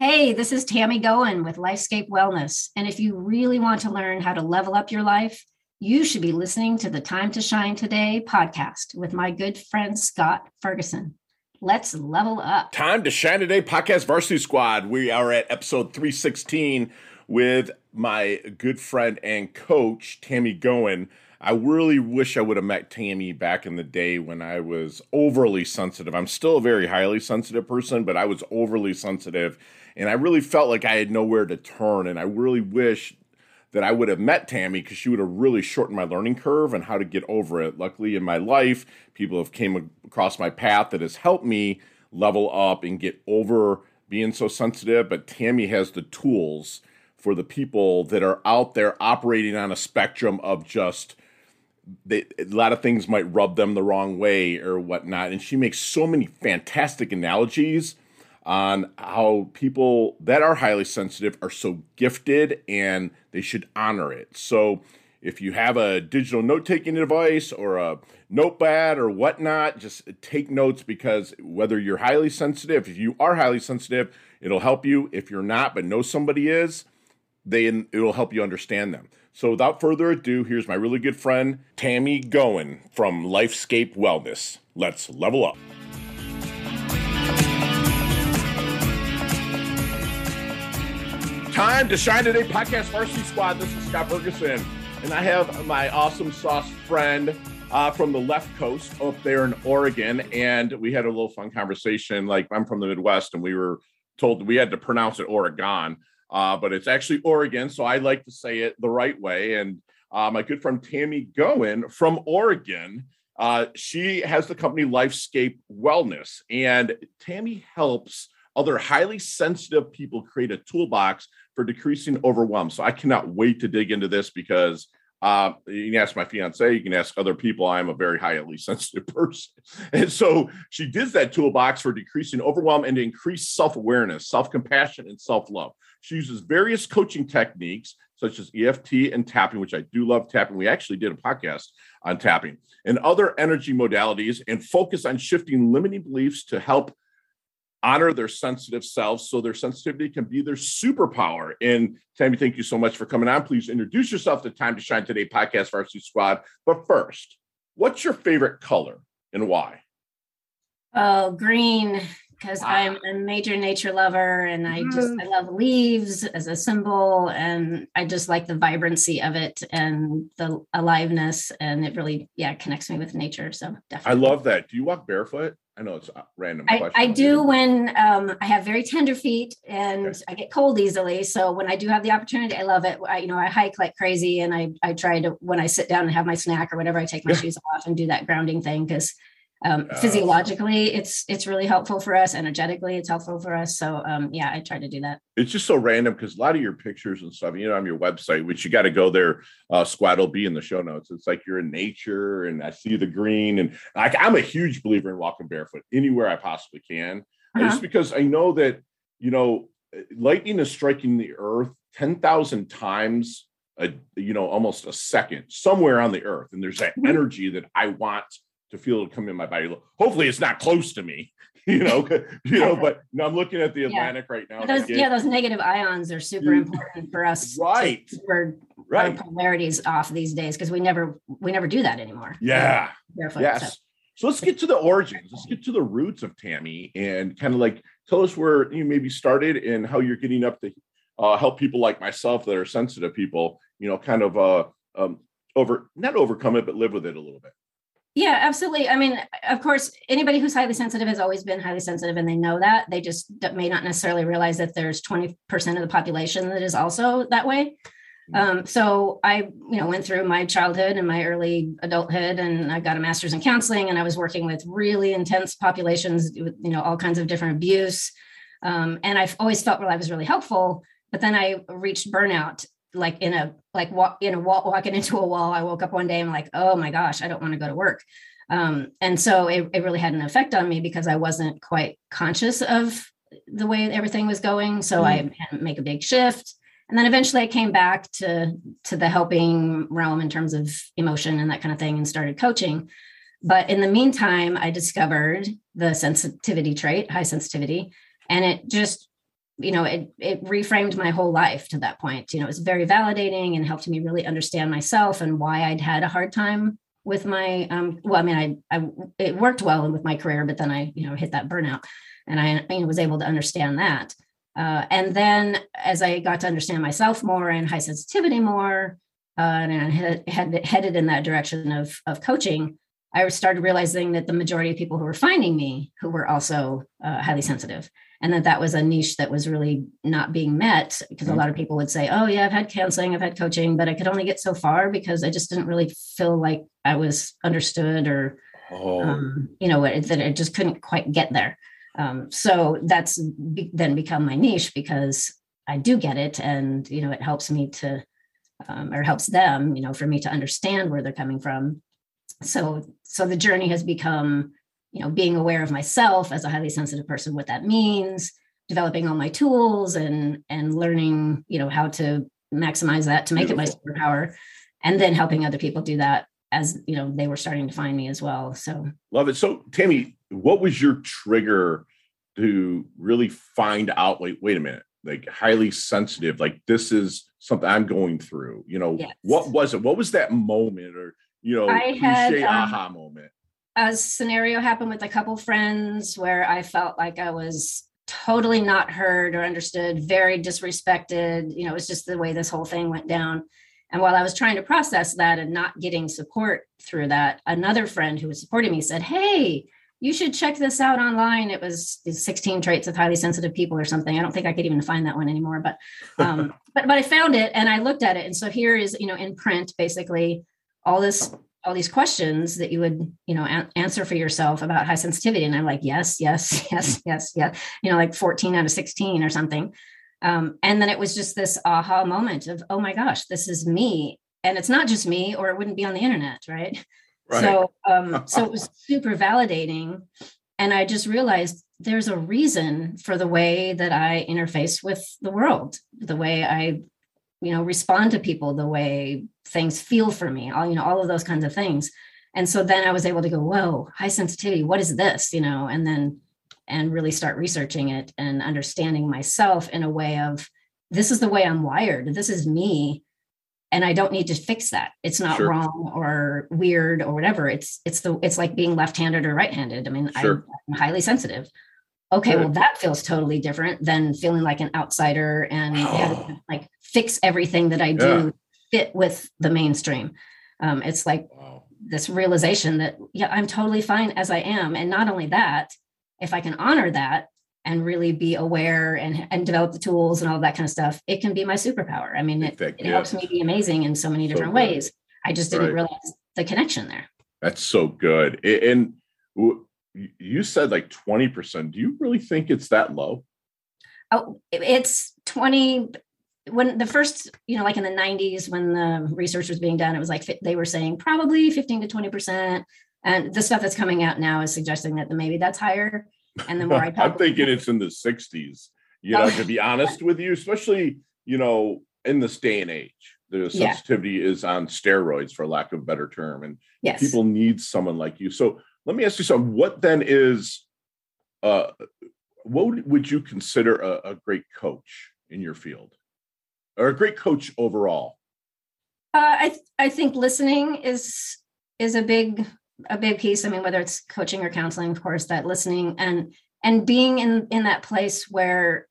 Hey, this is Tammy Goen with Lifescape Wellness. And if you really want to learn how to level up your life, you should be listening to the Time to Shine Today podcast with my good friend Scott Ferguson. Let's level up. Time to Shine Today podcast Varsity Squad. We are at episode 316 with my good friend and coach, Tammy Goen. I really wish I would have met Tammy back in the day when I was overly sensitive. I'm still a very highly sensitive person, but I was overly sensitive and I really felt like I had nowhere to turn. And I really wish that I would have met Tammy because she would have really shortened my learning curve and how to get over it. Luckily, in my life, people have came across my path that has helped me level up and get over being so sensitive. But Tammy has the tools for the people that are out there operating on a spectrum of just they, a lot of things might rub them the wrong way or whatnot. And she makes so many fantastic analogies on how people that are highly sensitive are so gifted and they should honor it. So if you have a digital note taking device or a notepad or whatnot, just take notes because whether you're highly sensitive, if you are highly sensitive, it'll help you. If you're not, but know somebody is, they it'll help you understand them. So without further ado, here's my really good friend Tammy Goen from Lifescape Wellness. Let's level up. Time to Shine Today Podcast Varsity Squad. This is Scott Ferguson, and I have my awesome sauce friend uh, from the left coast up there in Oregon. And we had a little fun conversation. Like, I'm from the Midwest, and we were told we had to pronounce it Oregon, uh, but it's actually Oregon. So I like to say it the right way. And uh, my good friend Tammy Goen from Oregon. Uh, she has the company Lifescape Wellness, and Tammy helps other highly sensitive people create a toolbox for decreasing overwhelm. So I cannot wait to dig into this because uh, you can ask my fiance, you can ask other people. I'm a very highly sensitive person. And so she did that toolbox for decreasing overwhelm and to increase self awareness, self compassion, and self love. She uses various coaching techniques such as EFT and tapping, which I do love tapping. We actually did a podcast on tapping and other energy modalities and focus on shifting limiting beliefs to help honor their sensitive selves so their sensitivity can be their superpower. And Tammy, thank you so much for coming on. Please introduce yourself to Time to Shine Today podcast Varsity Squad. But first, what's your favorite color and why? Oh, green, because ah. I'm a major nature lover and I just mm. I love leaves as a symbol and I just like the vibrancy of it and the aliveness and it really yeah connects me with nature. So definitely. I love that. Do you walk barefoot? I know it's a random I, I do when um, I have very tender feet and okay. I get cold easily. So when I do have the opportunity, I love it. I, you know, I hike like crazy and I, I try to, when I sit down and have my snack or whatever, I take my yeah. shoes off and do that grounding thing because um, physiologically it's it's really helpful for us. Energetically it's helpful for us. So um, yeah i try to do that. It's just so random because a lot of your pictures and stuff you know on your website which you got to go there uh, squad will be in the show notes. It's like you're in nature and i see the green and like i'm a huge believer in walking barefoot anywhere i possibly can. Uh-huh. just because i know that you know lightning is striking the earth 10,000 times a you know almost a second somewhere on the earth. And there's that mm-hmm. energy that i want to feel it come in my body. Hopefully, it's not close to me, you know, you know. But you know, I'm looking at the Atlantic yeah. right now. Those, get, yeah, those negative ions are super important for us. Right. For right. polarities off these days because we never we never do that anymore. Yeah. Barefoot, yes. So. so. let's get to the origins. Let's get to the roots of Tammy and kind of like tell us where you maybe started and how you're getting up to uh, help people like myself that are sensitive people. You know, kind of uh, um, over not overcome it, but live with it a little bit. Yeah, absolutely. I mean, of course, anybody who's highly sensitive has always been highly sensitive and they know that. They just may not necessarily realize that there's 20% of the population that is also that way. Mm-hmm. Um, so I, you know, went through my childhood and my early adulthood, and I got a master's in counseling, and I was working with really intense populations, with, you know, all kinds of different abuse. Um, and I've always felt well, I was really helpful. But then I reached burnout like in a like walk in a wall walking into a wall i woke up one day and I'm like oh my gosh i don't want to go to work. Um, and so it, it really had an effect on me because i wasn't quite conscious of the way everything was going so mm. i had to make a big shift. And then eventually i came back to to the helping realm in terms of emotion and that kind of thing and started coaching. But in the meantime i discovered the sensitivity trait high sensitivity and it just you know, it it reframed my whole life to that point. You know, it was very validating and helped me really understand myself and why I'd had a hard time with my um well, I mean, I I it worked well with my career, but then I, you know, hit that burnout and I you know, was able to understand that. Uh, and then as I got to understand myself more and high sensitivity more, uh, and I had, had headed in that direction of, of coaching, I started realizing that the majority of people who were finding me who were also uh, highly sensitive, and that that was a niche that was really not being met because mm-hmm. a lot of people would say, "Oh yeah, I've had counseling, I've had coaching, but I could only get so far because I just didn't really feel like I was understood or, oh. um, you know, that I just couldn't quite get there." Um, so that's be- then become my niche because I do get it, and you know, it helps me to, um, or helps them, you know, for me to understand where they're coming from. So, so the journey has become, you know, being aware of myself as a highly sensitive person, what that means, developing all my tools, and and learning, you know, how to maximize that to make Beautiful. it my superpower, and then helping other people do that as you know they were starting to find me as well so love it so tammy what was your trigger to really find out like wait a minute like highly sensitive like this is something i'm going through you know yes. what was it what was that moment or you know I had, um, aha moment a scenario happened with a couple friends where i felt like i was totally not heard or understood very disrespected you know it was just the way this whole thing went down and while I was trying to process that and not getting support through that, another friend who was supporting me said, Hey, you should check this out online. It was 16 traits of highly sensitive people or something. I don't think I could even find that one anymore, but um, but but I found it and I looked at it. And so here is, you know, in print, basically all this all these questions that you would you know a- answer for yourself about high sensitivity and i'm like yes yes yes yes yes you know like 14 out of 16 or something um, and then it was just this aha moment of, oh my gosh, this is me. And it's not just me, or it wouldn't be on the internet, right? right. So, um, so it was super validating. And I just realized there's a reason for the way that I interface with the world, the way I, you know, respond to people, the way things feel for me, all, you know, all of those kinds of things. And so then I was able to go, whoa, high sensitivity, what is this? You know, and then and really start researching it and understanding myself in a way of this is the way I'm wired. This is me. And I don't need to fix that. It's not sure. wrong or weird or whatever. It's it's the it's like being left-handed or right-handed. I mean, sure. I'm highly sensitive. Okay, well, that feels totally different than feeling like an outsider and oh. like fix everything that I do yeah. fit with the mainstream. Um, it's like wow. this realization that yeah, I'm totally fine as I am. And not only that, if I can honor that and really be aware and, and develop the tools and all that kind of stuff, it can be my superpower. I mean, it, it helps me be amazing in so many different ways. I just didn't right. realize the connection there. That's so good. And you said like 20%. Do you really think it's that low? Oh, it's 20 when the first, you know, like in the 90s when the research was being done, it was like they were saying probably 15 to 20%. And the stuff that's coming out now is suggesting that maybe that's higher. And the more I, I'm thinking it's in the 60s. You know, to be oh. honest with you, especially you know in this day and age, the sensitivity yeah. is on steroids, for lack of a better term, and yes. people need someone like you. So let me ask you something. What then is, uh, what would you consider a, a great coach in your field, or a great coach overall? Uh, I th- I think listening is is a big a big piece i mean whether it's coaching or counseling of course that listening and and being in in that place where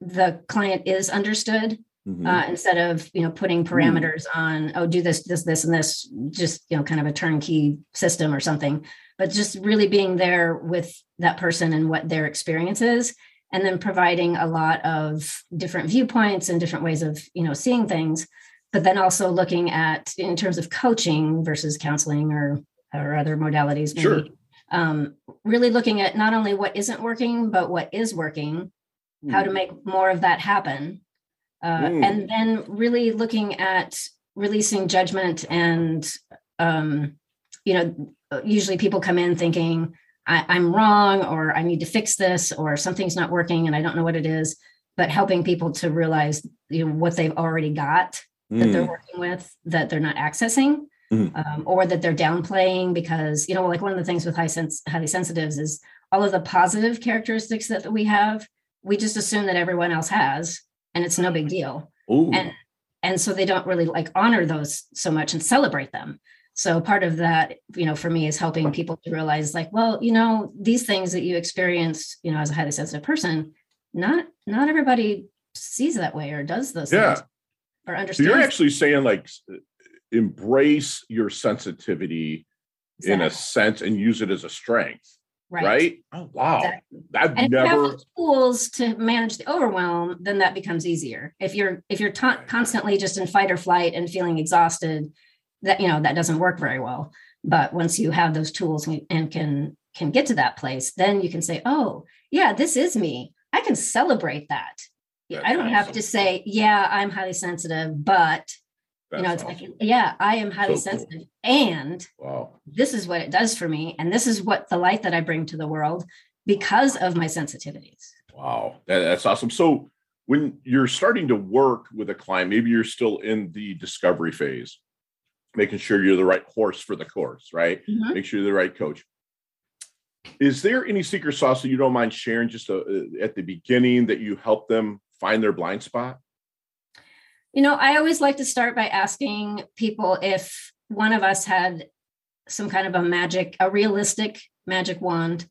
the client is understood mm-hmm. uh, instead of you know putting parameters mm. on oh do this this this and this just you know kind of a turnkey system or something but just really being there with that person and what their experience is and then providing a lot of different viewpoints and different ways of you know seeing things but then also looking at in terms of coaching versus counseling or or other modalities maybe. Sure. Um, really looking at not only what isn't working, but what is working, mm. how to hmm. make more of that happen. Uh, mm. And then really looking at releasing judgment and, um, you know, usually people come in thinking, I, am wrong, or I need to fix this, or something's not working and I don't know what it is. But helping people to realize you know, what they've already got mm. that they're hmm. working with that they're not accessing mm-hmm. um, or that they're downplaying because you know like one of the things with high sense highly sensitives is all of the positive characteristics that we have we just assume that everyone else has and it's no big deal Ooh. and and so they don't really like honor those so much and celebrate them so part of that you know for me is helping people to realize like well you know these things that you experience you know as a highly sensitive person not not everybody sees that way or does those Yeah. things or so understands you're actually saying like uh, embrace your sensitivity in a sense and use it as a strength, right? Oh wow. Exactly. I've And if you have never the tools to manage the overwhelm, then that becomes easier. If you're if you're ta- constantly just in fight or flight and feeling exhausted, that you know that doesn't work very well. But once you have those tools and, can can get to that place, then you can say, "Oh, yeah, this is me. I can celebrate that." That's I don't have to say, "Yeah, I'm highly sensitive," but you know, it's awesome. like, "Yeah, I am highly So cool. sensitive," and wow. this is what it does for me, and this is what the light that I bring to the world because of my sensitivities. Wow. That- that's awesome. So when you're starting to work with a client, maybe you're still in the discovery phase, making sure you're the right horse for the course, right? Mhm. Make sure you're the right coach. Is there any secret sauce that you don't mind sharing just uh, at the beginning that you help them find their blind spot? You know, I always like to start by asking people if one of us had some kind of a magic, a realistic magic wand,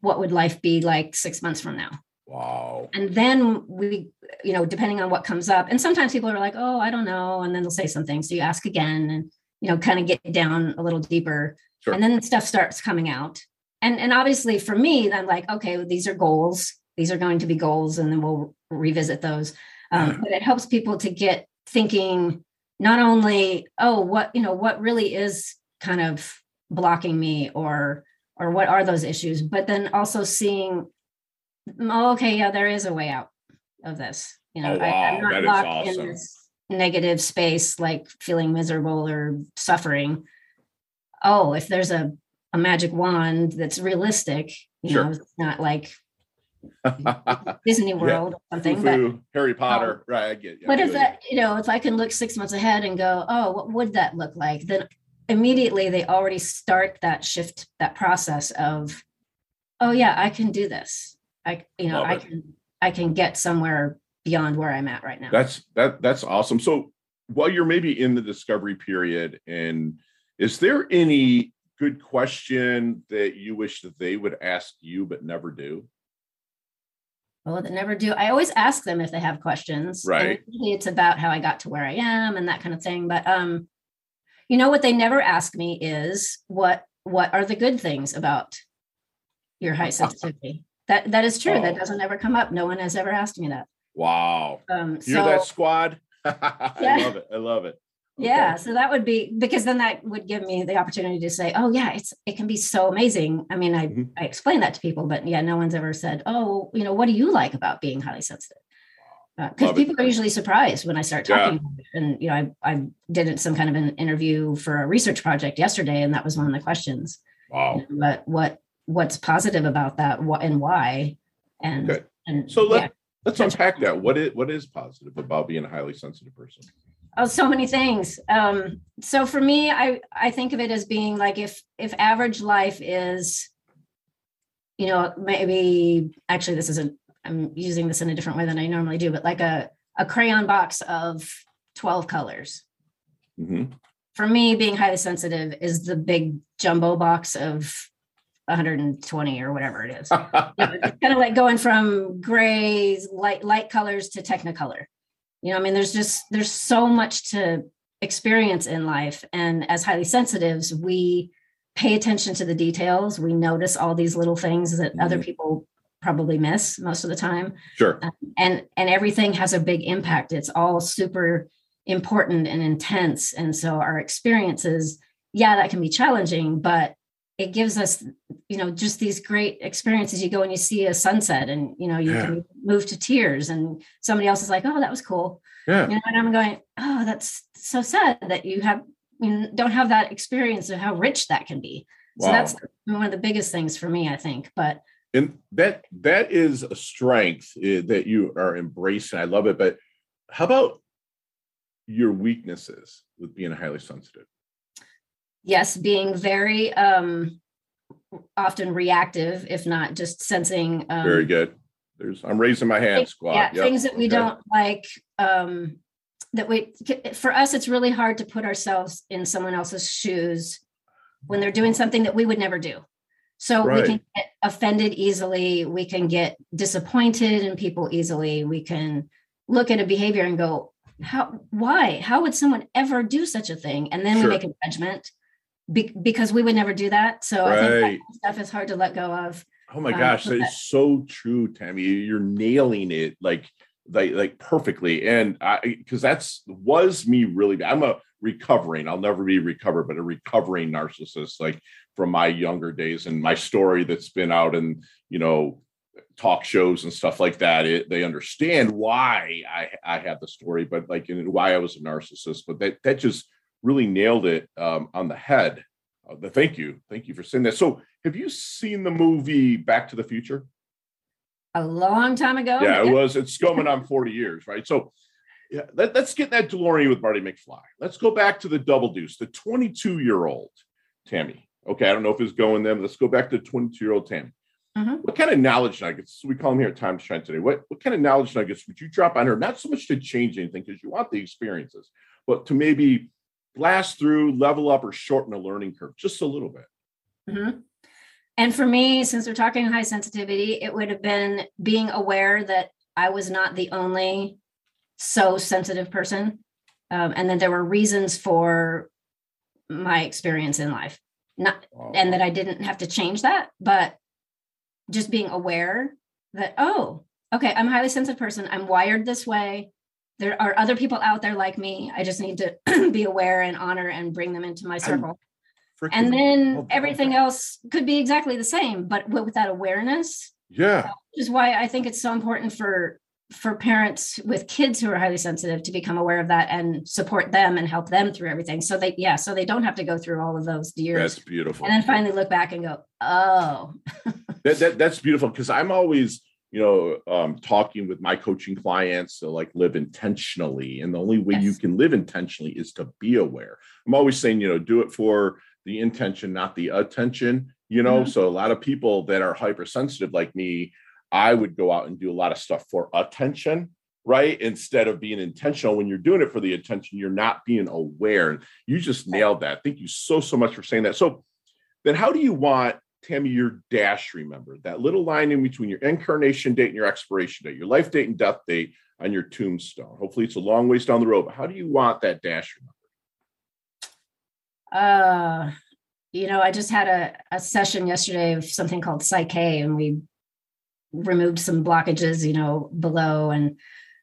what would life be like six months from now? Wow. And then we, you know, depending on what comes up, and sometimes people are like, oh, I don't know. And then they'll say something. So you ask again and, you know, kind of get down a little deeper. Sure. And then stuff starts coming out. And, and obviously for me, I'm like, okay, these are goals. These are going to be goals. And then we'll revisit those. Um, but it helps people to get thinking not only, oh, what, you know, what really is kind of blocking me or, or what are those issues, but then also seeing Mm, oh, okay, yeah, there is a way out of this. You know, Oh, I, I'm not locked awesome. in this negative space, like feeling miserable or suffering. Oh, if there's a, a magic wand that's realistic, you Sure. know, it's not like Disney World or something, but Harry oh. Potter. right. I get but I if that, you know, if I can look six months ahead and go, oh, what would that look like? Then immediately they already start that shift, that process of, oh yeah, I can do this. I, you know, Love I it. can, I can get somewhere beyond where I'm at right now. That's that that's awesome. So while you're maybe in the discovery period, and is there any good question that you wish that they would ask you but never do? Well, they never do. I always ask them if they have questions. Right. it's about how I got to where I am and that kind of thing. But um, you know what they never ask me is what what are the good things about your high sensitivity? That that is true. That Oh. doesn't ever come up. No one has ever asked me that. Wow. Um, so that squad? I Yeah. love it. I love it. yeah, so that would be because then that would give me the opportunity to say, oh yeah, it's it can be so amazing. I mean, I Mhm. I explain that to people, but yeah, no one's ever said, oh, you know, what do you like about being highly sensitive? Because it. people are usually surprised when I start Yeah. talking. about it. And you know, I I did some kind of an interview for a research project yesterday, and that was one of the questions. Wow. What what what's positive about that? What and why? And Good. and So let, yeah. let's unpack that. What is what is positive about being a highly sensitive person? Oh, so many things. Um, so for me, I I think of it as being like if if average life is, you know, maybe actually this isn't. I'm using this in a different way than I normally do, but like a a crayon box of twelve colors. Mhm. For me, being highly sensitive is the big jumbo box of 120 or whatever it is. Yeah, it's kind of like going from grays, light light colors to technicolor. You know, I mean, there's just there's so much to experience in life, and as highly sensitives, we pay attention to the details. We notice all these little things that other Mhm. people probably miss most of the time, sure. and and everything has a big impact. It's all super important and intense, and so our experiences, yeah, that can be challenging, but it gives us you know just these great experiences. You go and you see a sunset and you know you Yeah. can move to tears and somebody else is like oh that was cool. Yeah. you know and i'm going oh that's so sad that you have you don't have that experience of how rich that can be. So that's one of the biggest things for me i think but and that that is a strength eh, that you are embracing. I love it but how about your weaknesses with being highly sensitive yes being very um often reactive if not just sensing um, very good There's I'm raising my hand, squad. Yeah, yep. things that we okay. don't like. Um, that we for us, it's really hard to put ourselves in someone else's shoes when they're doing something that we would never do. So right. we can get offended easily. We can get disappointed in people easily. We can look at a behavior and go, "How? Why? How would someone ever do such a thing?" And then sure. we make a judgment be- because we would never do that. So right. I think that stuff is hard to let go of. Oh my um, gosh, that is so true, Tammy. You're nailing it like like like perfectly. And I because that's was me really. I'm a recovering. I'll never be recovered, but a recovering narcissist, like from my younger days and my story that's been out in you know talk shows and stuff like that. It, they understand why I I had the story, but like and why I was a narcissist. But that that just really nailed it um, on the head. Uh, thank you, thank you for saying that. So have you seen the movie Back to the Future? A long time ago. Yeah, it was. It's going on 40 years, right? So yeah, let, us get that DeLorean with Marty McFly. Let's go back to the double deuce, the 22 year old Tammy. Okay, I don't know if it's going them. Let's go back to 22 year old Tammy. Mm-hmm. What kind of knowledge nuggets? We call them here at Time Shine today. What what kind of knowledge nuggets would you drop on her? Not so much to change anything because you want the experiences, but to maybe blast through, level up, or shorten the learning curve just a little bit. Mm-hmm. And for me, since we're talking high sensitivity, it would have been being aware that I was not the only so sensitive person, um, and that there were reasons for my experience in life. Not, wow. and that I didn't have to change that, but just being aware that oh, okay, I'm a highly sensitive person. I'm wired this way. There are other people out there like me. I just need to be aware and honor and bring them into my circle. and then everything else could be exactly the same but with that awareness yeah. which is why i think it's so important for for parents with kids who are highly sensitive to become aware of that and support them and help them through everything. So they yeah so they don't have to go through all of those years that's beautiful. and then finally look back and go oh. That, that, that's beautiful because i'm always you know um, talking with my coaching clients to like live intentionally and the only way yes. you can live intentionally is to be aware i'm always saying you know do it for the intention, not the attention, you know? Mm-hmm. So a lot of people that are hypersensitive like me, I would go out and do a lot of stuff for attention, right? Instead of being intentional. When you're doing it for the attention, you're not being aware. You just nailed that. Thank you so, so much for saying that. So then how do you want Tammy, your dash, remember that little line in between your incarnation date and your expiration date, your life date and death date on your tombstone. Hopefully, it's a long ways down the road, but how do you want that dash remembered? Uh, you know, I just had a, a session yesterday of something called PSYCH-K, and we removed some blockages, you know, below. And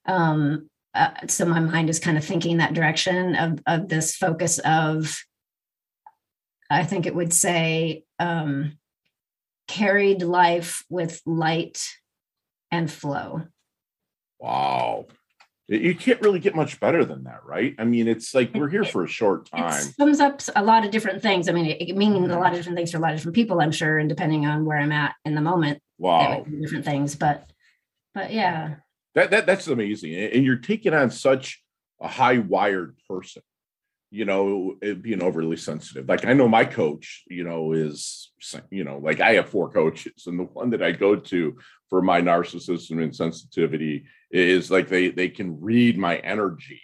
um, uh, so my mind is kind of thinking that direction of, of this focus of, I think it would say, um, carried life with light and flow. Wow. You can't really get much better than that, right? I mean, it's like we're here for a short time. It sums up a lot of different things. I mean, it, it means a mm-hmm. lot of different things for a lot of different people, I'm sure, and depending on where I'm at in the moment. Wow. Different things. But but yeah. That, that that's amazing. And you're taking on such a high wired person you know, being overly sensitive. Like I know my coach, you know, is, you know, like I have four coaches, and the one that I go to for my narcissism and sensitivity is like they they can read my energy,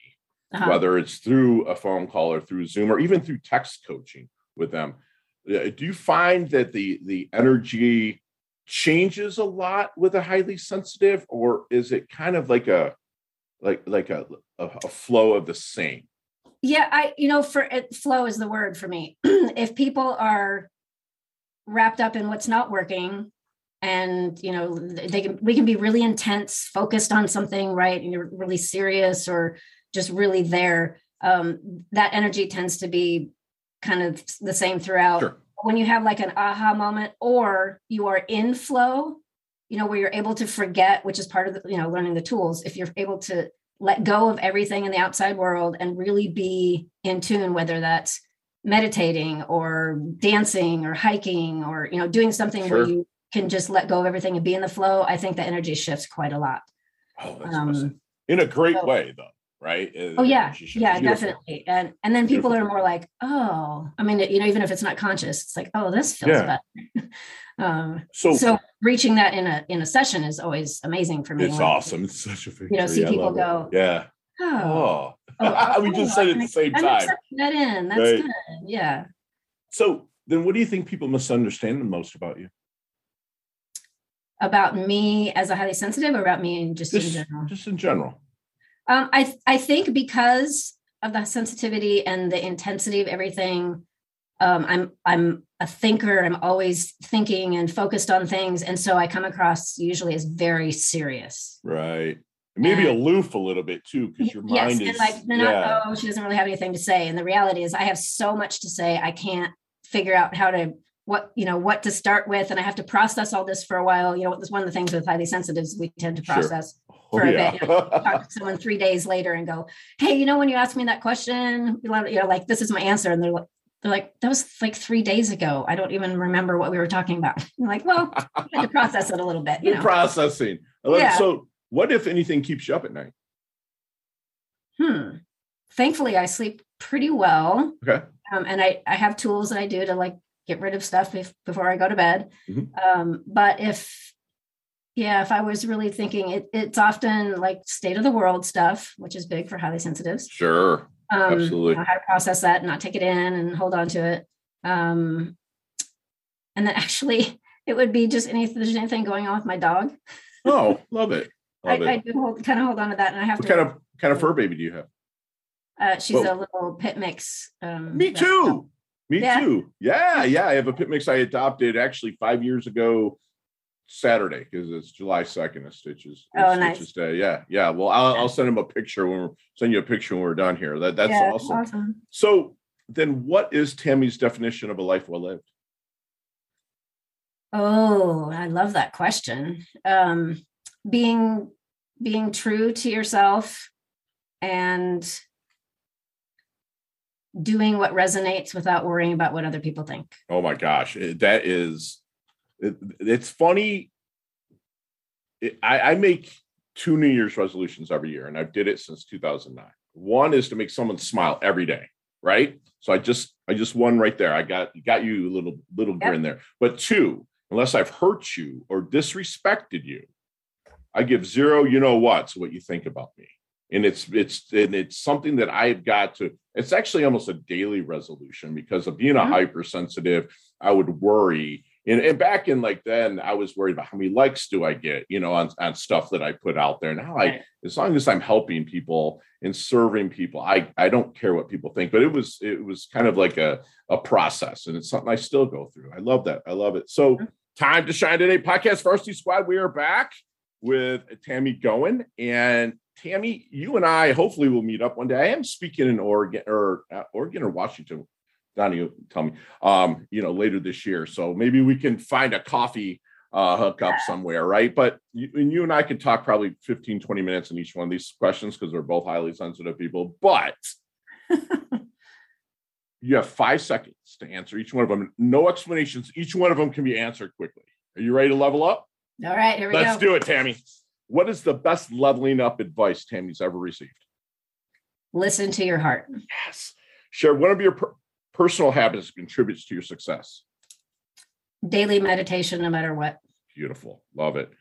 uh-huh. whether it's through a phone call or through Zoom or even through text coaching with them. Uh, do you find that the the energy changes a lot with a highly sensitive, or is it kind of like a like like a, a, a flow of the same? Yeah i you know for it, flow is the word for me if people are wrapped up in what's not working and you know they can we can be really intense focused on something right and you're really serious or just really there um, that energy tends to be kind of the same throughout sure. when you have like an aha moment or you are in flow you know where you're able to forget which is part of the you know learning the tools if you're able to let go of everything in the outside world and really be in tune whether that's meditating or dancing or hiking or you know doing something sure. where you can just let go of everything and be in the flow i think the energy shifts quite a lot oh, that's um, awesome. in a great so, way though right? Oh yeah, yeah, Beautiful. definitely. And and then people Beautiful. are more like, oh, I mean, you know, even if it's not conscious, it's like, oh, this feels yeah. better. um, so so reaching that in a in a session is always amazing for me. It's awesome. It's such a victory. You know, see people go, it. yeah. Oh, oh we just said it at the same I'm time. That in. That's right. good. Yeah. So then, what do you think people misunderstand the most about you? About me as a highly sensitive, or about me just, just in general? Just in general. Um, I I think because of the sensitivity and the intensity of everything, um, I'm I'm a thinker. I'm always thinking and focused on things, and so I come across usually as very serious. Right. Maybe and, aloof a little bit too, because your mind yes, is and like yeah. oh, she doesn't really have anything to say. And the reality is, I have so much to say. I can't figure out how to what you know what to start with and i have to process all this for a while you know this one of the things with highly sensitives we tend to process for a yeah. bit you know, talk to someone three days later and go hey you know when you asked me that question you know like this is my answer and they're like they're like that was like three days ago i don't even remember what we were talking about I'm like well I had to process it a little bit you know? processing yeah. so what if anything keeps you up at night hmm thankfully i sleep pretty well okay um, and I, I have tools that I do to like get rid of stuff if, before I go to bed. Mm-hmm. Um, but if, yeah, if I was really thinking it, it's often like state of the world stuff, which is big for highly sensitives. Sure. Um, Absolutely. You know, how to process that and not take it in and hold on to it. Um, and then actually it would be just any, there's anything going on with my dog. Oh, love it. Love I, it. I do hold, kind of hold on to that and I have what to. kind of, kind of fur baby do you have? Uh, she's a little pit mix. Um, Me too. Me yeah. too. Yeah, yeah. I have a pit mix I adopted actually five years ago Saturday because it's July 2nd of Stitches. Oh, nice. Stitches Day. Yeah, yeah. Well, I'll, I'll, send him a picture when we're send you a picture when we're done here. That that's yeah, awesome. awesome. So then what is Tammy's definition of a life well lived? Oh, I love that question. Um, being being true to yourself and doing what resonates without worrying about what other people think. Oh my gosh, that is it, it's funny. It, I, I make two New Year's resolutions every year, and I've did it since 2009. One is to make someone smile every day, right? So I just I just won right there. I got got you a little little yep. grin there. But two, unless I've hurt you or disrespected you, I give zero. You know what? So what you think about me and it's it's and it's something that I've got to. It's actually almost a daily resolution because of being a mm-hmm. hypersensitive. I would worry, and, and back in like then, I was worried about how many likes do I get, you know, on on stuff that I put out there. Now, I as long as I'm helping people and serving people, I I don't care what people think. But it was it was kind of like a a process, and it's something I still go through. I love that. I love it. So. Mm-hmm. Time to shine today, podcast varsity squad. We are back with Tammy Goen. And Tammy, you and I hopefully will meet up one day. I am speaking in Oregon or uh, Oregon or Washington. Donnie, tell me, um, you know, later this year. So maybe we can find a coffee uh, hook up somewhere, right? But you, and you and I could talk probably 15, 20 minutes in each one of these questions because we're both highly sensitive people. But you have five seconds to answer each one of them. No explanations. Each one of them can be answered quickly. Are you ready to level up? All right, here we Let's go. Let's do it, Tammy. What is the best leveling up advice Tammy's ever received? Listen to your heart. Yes. Share one of your personal habits contributes to your success. Daily meditation, no matter what. Beautiful. Love it.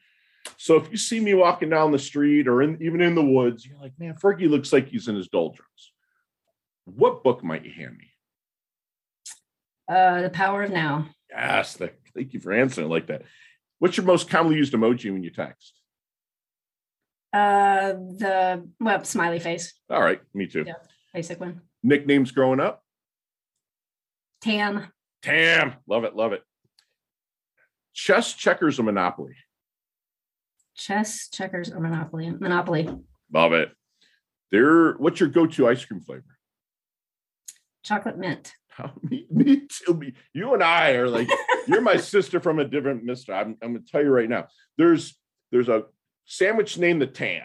So if you see me walking down the street or in, even in the woods, you're like, man, Fergie looks like he's in his doldrums. What book might you hand me? Uh, the Power of Now. Yes. Thank you for answering like that. What's your most commonly used emoji when you text? Uh, the well, smiley face. All right, me too. Yeah, basic one. Nicknames growing up? Tam. Tam. Love it. Love it. Chess, checkers, or Monopoly? Chess, checkers, or Monopoly? Monopoly. Love it. There. What's your go-to ice cream flavor? Chocolate mint. Oh, me, me too. Me, you and I are like you're my sister from a different mister. I'm, I'm going to tell you right now. There's there's a sandwich named the Tam.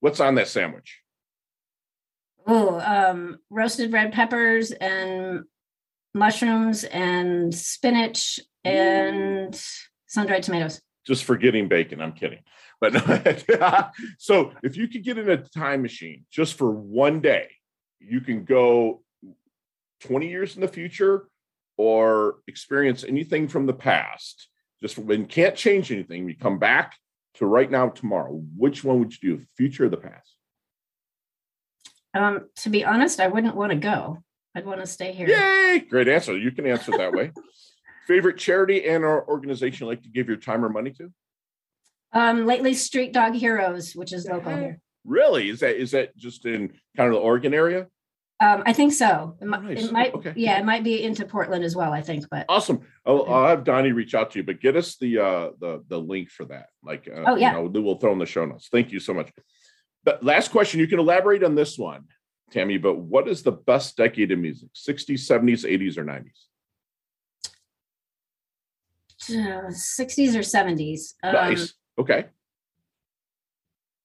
What's on that sandwich? Oh, um, roasted red peppers and mushrooms and spinach and sun dried tomatoes. Just forgetting bacon. I'm kidding. But so if you could get in a time machine just for one day, you can go 20 years in the future or experience anything from the past. Just when can't change anything, we come back to right now, tomorrow. Which one would you do, future or the past? Um, to be honest, I wouldn't want to go. I'd want to stay here. Yay! Great answer. You can answer that way. Favorite charity and or organization like to give your time or money to? Um, lately, Street Dog Heroes, which is local here. Really? Is that is that just in kind of the Oregon area? Um, I think so. It, Nice. it might, Okay. yeah, it might be into Portland as well. I think, but Awesome. I'll, I'll have Donnie reach out to you, but get us the uh the the link for that. Like, uh, Oh, yeah. you know, we'll throw in the show notes. Thank you so much. But last question, you can elaborate on this one, Tammy. But what is the best decade of music? 60s, 70s, 80s, or 90s? uh, 60s or 70s. Um, nice. Okay.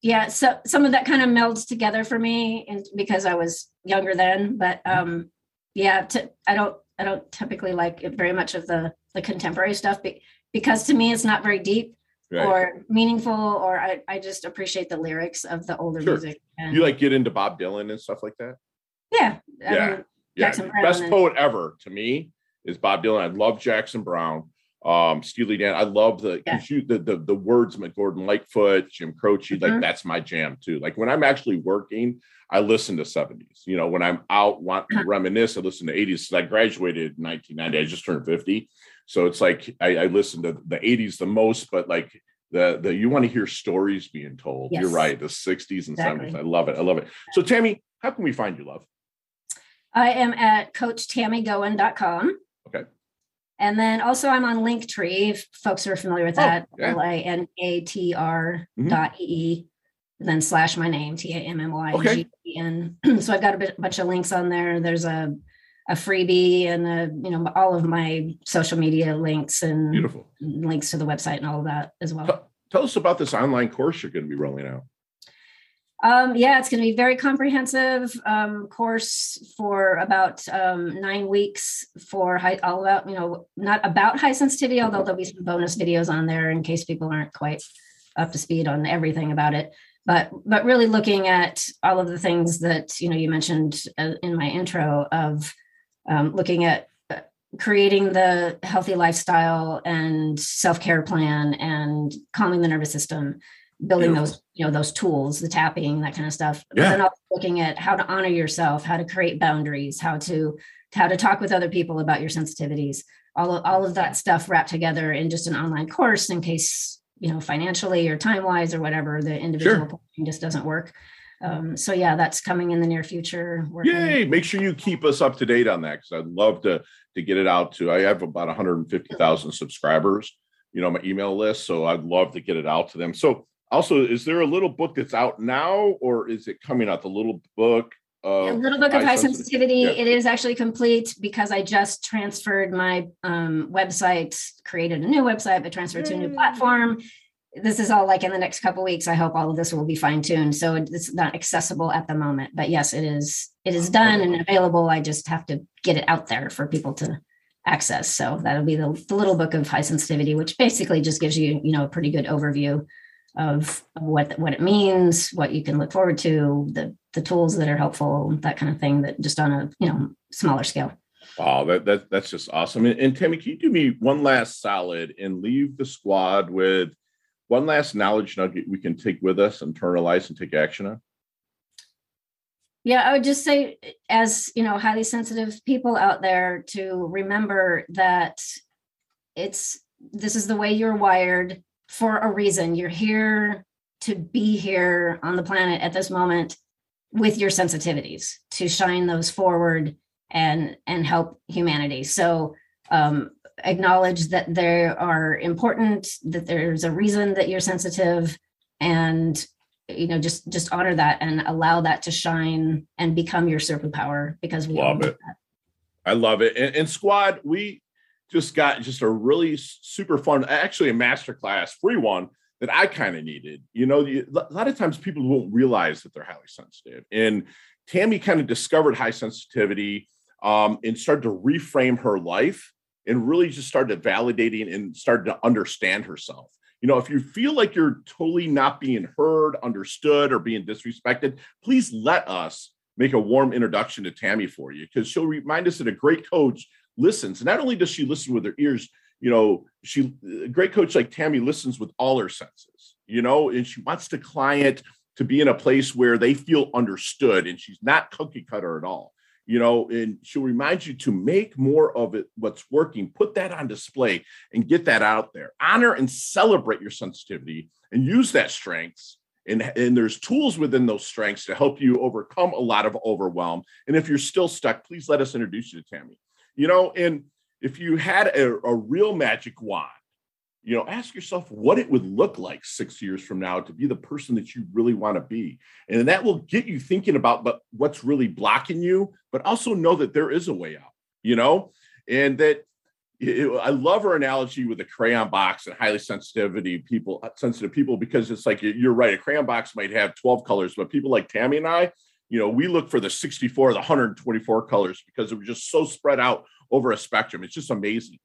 yeah so some of that kind of melds together for me and because i was younger then but um yeah to, i don't i don't typically like it very much of the the contemporary stuff be, because to me it's not very deep Right. or meaningful or I, I just appreciate the lyrics of the older Sure. music and you like get into Bob Dylan and stuff like that? yeah I Yeah. mean, Yeah, Jackson Browne best and- poet ever to me is Bob Dylan. I love Jackson Browne, um, Steely Dan. I love the Yeah. you- the, the the words, Gordon Lightfoot, Jim Croce. Like Mhm. that's my jam too. Like when I'm actually working, I listen to 70s. You know, when I'm out want to Uh-huh. reminisce, I listen to 80s. So I graduated in 1990. I just turned 50, so it's like I, I listen to the 80s the most. But like the the you want to hear stories being told. You're right. The 60s and 70s. I love it. I love it. So Tammy, how can we find you, love? i am at coachtammygoen.com Okay. and then also i'm on linktree if folks are familiar with Oh, that yeah. l-a-n-a-t-r Mhm. dot and then slash my name t-a-m-m-y-g-e-n so i've got a bit, bunch of links on there there's a a freebie and a, you know all of my social media links and Beautiful. links to the website and all of that as well Tell- Tell us about this online course you're going to be rolling out. Um, yeah, it's going to be very comprehensive um, course for about um, nine weeks for high, all about you know not about high sensitivity, although there'll be some bonus videos on there in case people aren't quite up to speed on everything about it. But but really looking at all of the things that you know you mentioned uh, in my intro of um, looking at uh, creating the healthy lifestyle and self-care plan and calming the nervous system building Beautiful. those you know those tools the tapping that kind of stuff but Yeah. then also looking at how to honor yourself how to create boundaries how to how to talk with other people about your sensitivities all of, all of that stuff wrapped together in just an online course in case you know financially or time wise or whatever the individual Sure. just doesn't work um, so yeah that's coming in the near future Yay! Make sure you keep us up to date on that because I'd love to to get it out to. I have about 150,000 subscribers, you know, my email list. So I'd love to get it out to them. So also, is there a little book that's out now, or is it coming out? The little book. a Of, little book of high sensitivity. sensitivity. Yeah. It is actually complete because I just transferred my um, website, created a new website, but transferred to a new platform. This is all like in the next couple weeks. I hope all of this will be fine tuned. So it's not accessible at the moment, but yes, it is. It is done and available. I just have to get it out there for people to access. So that'll be the, the little book of high sensitivity, which basically just gives you, you know, a pretty good overview of of what what it means, what you can look forward to, the the tools that are helpful, that kind of thing. That just on a you know smaller scale. Wow, that, that that's just awesome. And, and Tammy, can you do me one last solid and leave the squad with one last knowledge nugget we can take with us, and internalize, and take action on? Yeah, I would just say, as you know, highly sensitive people out there, to remember that it's this is the way you're wired for a reason. You're here to be here on the planet at this moment with your sensitivities to shine those forward and and help humanity. So um, acknowledge that they are important, that there's a reason that you're sensitive, and you know just just honor that and allow that to shine and become your superpower because we Love it. I love it. And, and squad, we just got just a really super fun, actually a masterclass, free one that I kind of needed. You know, you, a lot of times people won't realize that they're highly sensitive. And Tammy kind of discovered high sensitivity um, and started to reframe her life and really just started validating and started to understand herself. You know, if you feel like you're totally not being heard, understood, or being disrespected, please let us make a warm introduction to Tammy for you because she'll remind us that a great coach listens. Not only does she listen with her ears, you know, she a great coach like Tammy listens with all her senses, you know, and she wants the client to be in a place where they feel understood and she's not cookie cutter at all you know, and she'll remind you to make more of it what's working, put that on display and get that out there. Honor and celebrate your sensitivity and use that strengths. And, and there's tools within those strengths to help you overcome a lot of overwhelm. And if you're still stuck, please let us introduce you to Tammy. You know, and if you had a, a real magic wand, you know ask yourself what it would look like six years from now to be the person that you really want to be. And that will get you thinking about but what's really blocking you but also know that there is a way out you know? And that it, i love her analogy with the crayon box and highly sensitivity people uh, sensitive people because it's like you're right a crayon box might have 12 colors but people like tammy and i you know we look for the 64 the 124 colors because we're just so spread out over a spectrum. It's just amazing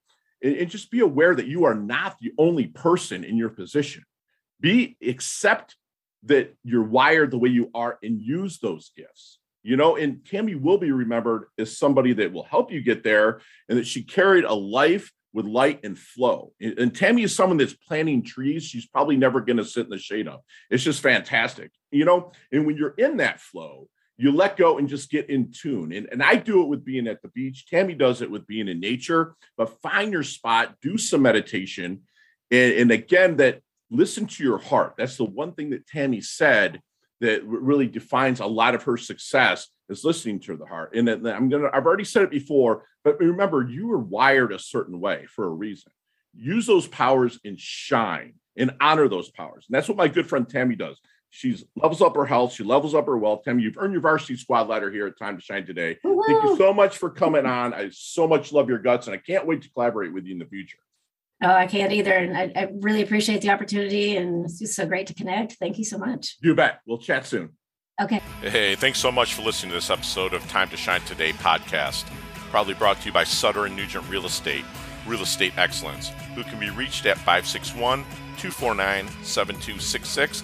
and, and just be aware that you are not the only person in your position. Be accept that you're wired the way you are and use those gifts. You know, and Tammy will be remembered as somebody that will help you get there and that she carried a life with light and flow. And, and Tammy is someone that's planting trees she's probably never going to sit in the shade of. It's just fantastic. You know, and when you're in that flow, you let go and just get in tune. And, and I do it with being at the beach. Tammy does it with being in nature, but find your spot, do some meditation. And, and again, that listen to your heart. That's the one thing that Tammy said that really defines a lot of her success is listening to the heart. And I'm to, I've already said it before, but remember, you were wired a certain way for a reason. Use those powers and shine and honor those powers. And that's what my good friend Tammy does. She's levels up her health. She levels up her wealth. Tammy, you've earned your varsity squad letter here at Time to Shine today. Woo-hoo. Thank you so much for coming on. I so much love your guts, and I can't wait to collaborate with you in the future. Oh, I can't either. And I, I really appreciate the opportunity, and it's just so great to connect. Thank you so much. You bet. We'll chat soon. Okay. Hey, thanks so much for listening to this episode of Time to Shine Today podcast. Proudly brought to you by Sutter and Nugent Real Estate, Real Estate Excellence, who can be reached at 561 249 7266